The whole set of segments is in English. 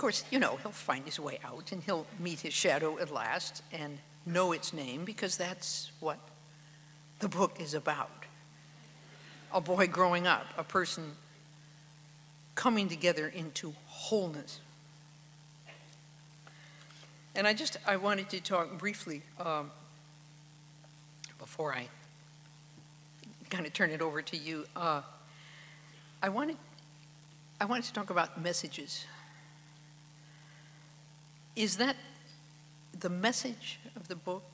course, you know, he'll find his way out and he'll meet his shadow at last and know its name because that's what the book is about. A boy growing up, a person coming together into wholeness. And I just I wanted to talk briefly um, before I kind of turn it over to you. Uh, I wanted I wanted to talk about messages. Is that the message of the book?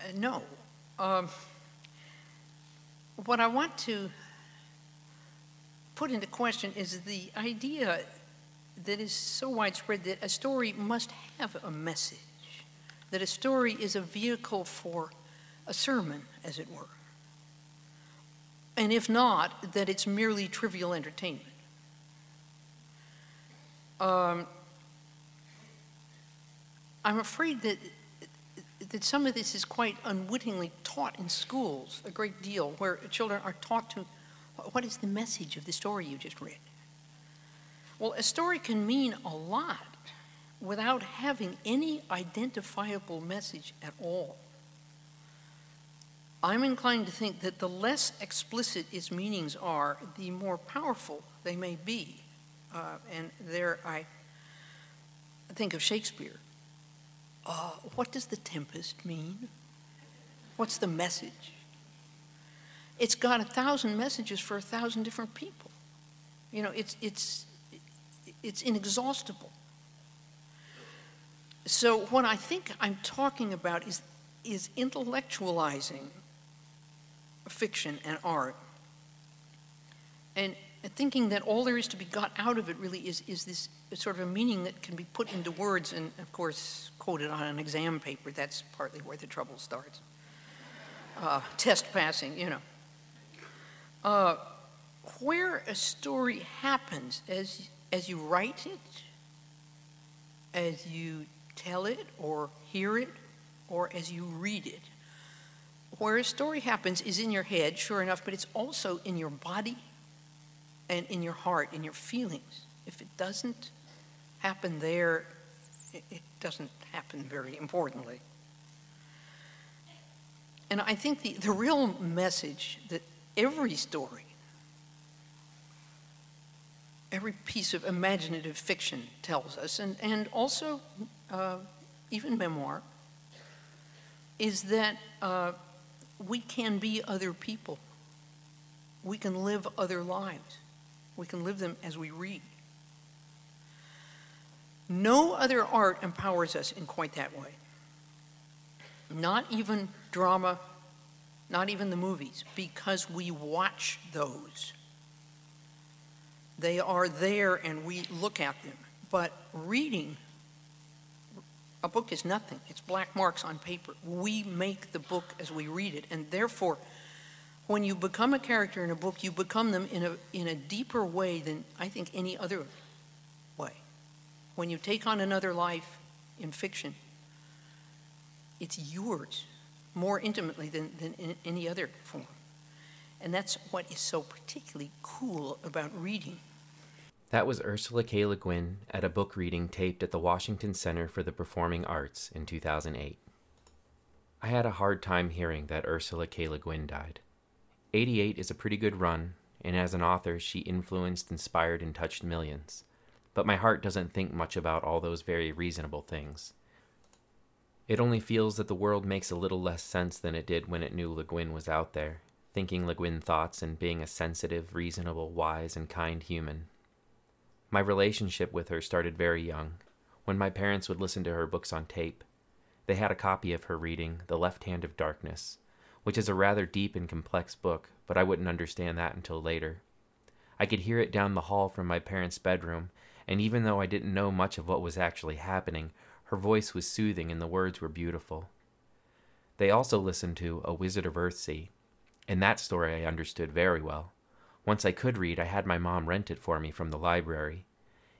Uh, no. Um, what I want to put into question is the idea that is so widespread that a story must have a message, that a story is a vehicle for a sermon, as it were. And if not, that it's merely trivial entertainment. Um, I'm afraid that, that some of this is quite unwittingly taught in schools a great deal, where children are taught to what is the message of the story you just read? Well, a story can mean a lot without having any identifiable message at all. I'm inclined to think that the less explicit its meanings are, the more powerful they may be. Uh, and there I think of Shakespeare. Uh, what does the tempest mean? What's the message? It's got a thousand messages for a thousand different people. You know, it's, it's, it's inexhaustible. So, what I think I'm talking about is, is intellectualizing fiction and art and thinking that all there is to be got out of it really is, is this sort of a meaning that can be put into words and, of course, quoted on an exam paper. That's partly where the trouble starts. Uh, test passing, you know. Uh, where a story happens as, as you write it, as you tell it or hear it, or as you read it. Where a story happens is in your head, sure enough, but it's also in your body and in your heart, in your feelings. If it doesn't happen there, it doesn't happen very importantly. And I think the, the real message that every story, every piece of imaginative fiction tells us, and, and also uh, even memoir, is that uh, we can be other people. We can live other lives. We can live them as we read. No other art empowers us in quite that way. Not even drama not even the movies, because we watch those. They are there and we look at them. But reading a book is nothing, it's black marks on paper. We make the book as we read it, and therefore, when you become a character in a book, you become them in a, in a deeper way than I think any other way. When you take on another life in fiction, it's yours more intimately than, than in any other form. And that's what is so particularly cool about reading. That was Ursula K. Le Guin at a book reading taped at the Washington Center for the Performing Arts in 2008. I had a hard time hearing that Ursula K. Le Guin died. 88 is a pretty good run, and as an author, she influenced, inspired, and touched millions. But my heart doesn't think much about all those very reasonable things. It only feels that the world makes a little less sense than it did when it knew Le Guin was out there, thinking Le Guin thoughts and being a sensitive, reasonable, wise, and kind human. My relationship with her started very young, when my parents would listen to her books on tape. They had a copy of her reading The Left Hand of Darkness, which is a rather deep and complex book, but I wouldn't understand that until later. I could hear it down the hall from my parents' bedroom, and even though I didn't know much of what was actually happening, her voice was soothing and the words were beautiful. They also listened to A Wizard of Earthsea. In that story, I understood very well. Once I could read, I had my mom rent it for me from the library.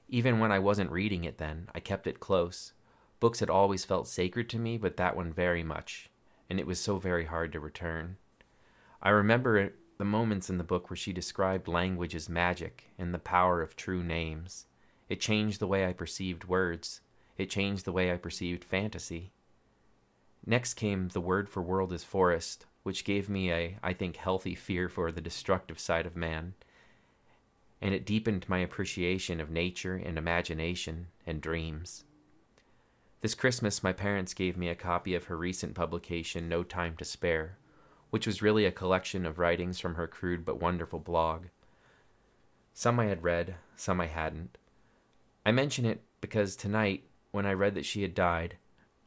Even when I wasn't reading it then, I kept it close. Books had always felt sacred to me, but that one very much, and it was so very hard to return. I remember the moments in the book where she described language as magic and the power of true names. It changed the way I perceived words. It changed the way I perceived fantasy. Next came The Word for World is Forest, which gave me a, I think, healthy fear for the destructive side of man. And it deepened my appreciation of nature and imagination and dreams. This Christmas, my parents gave me a copy of her recent publication, No Time to Spare, which was really a collection of writings from her crude but wonderful blog. Some I had read, some I hadn't. I mention it because tonight, when I read that she had died,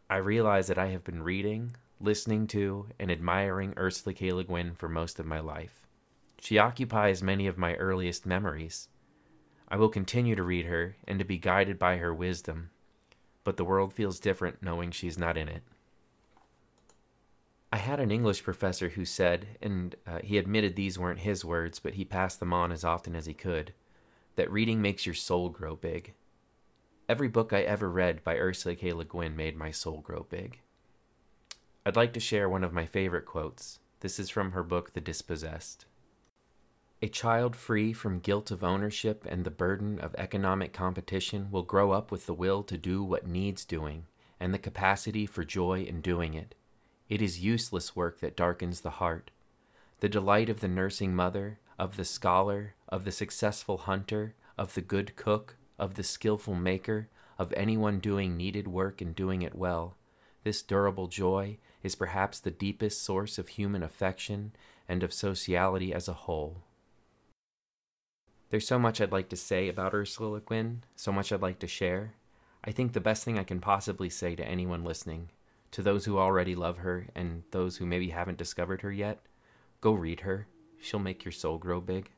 I realized that I have been reading, listening to, and admiring Ursula K. Le Guin for most of my life. She occupies many of my earliest memories. I will continue to read her and to be guided by her wisdom but the world feels different knowing she's not in it. I had an English professor who said, and uh, he admitted these weren't his words, but he passed them on as often as he could, that reading makes your soul grow big. Every book I ever read by Ursula K. Le Guin made my soul grow big. I'd like to share one of my favorite quotes. This is from her book, The Dispossessed. A child free from guilt of ownership and the burden of economic competition will grow up with the will to do what needs doing and the capacity for joy in doing it. It is useless work that darkens the heart. The delight of the nursing mother, of the scholar, of the successful hunter, of the good cook, of the skilful maker, of anyone doing needed work and doing it well. This durable joy is perhaps the deepest source of human affection and of sociality as a whole. There's so much I'd like to say about Ursula Le Guin, so much I'd like to share. I think the best thing I can possibly say to anyone listening, to those who already love her and those who maybe haven't discovered her yet, go read her. She'll make your soul grow big.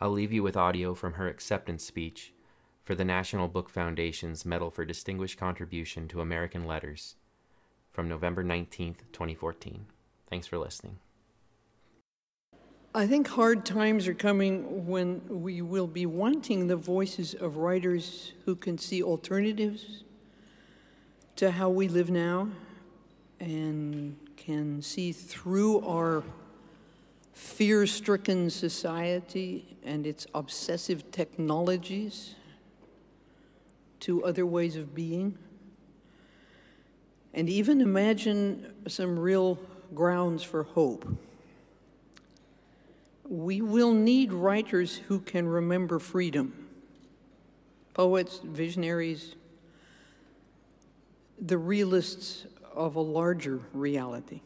I'll leave you with audio from her acceptance speech for the National Book Foundation's Medal for Distinguished Contribution to American Letters from November 19th, 2014. Thanks for listening. I think hard times are coming when we will be wanting the voices of writers who can see alternatives to how we live now and can see through our fear stricken society and its obsessive technologies to other ways of being. And even imagine some real grounds for hope we will need writers who can remember freedom poets, visionaries, the realists of a larger reality.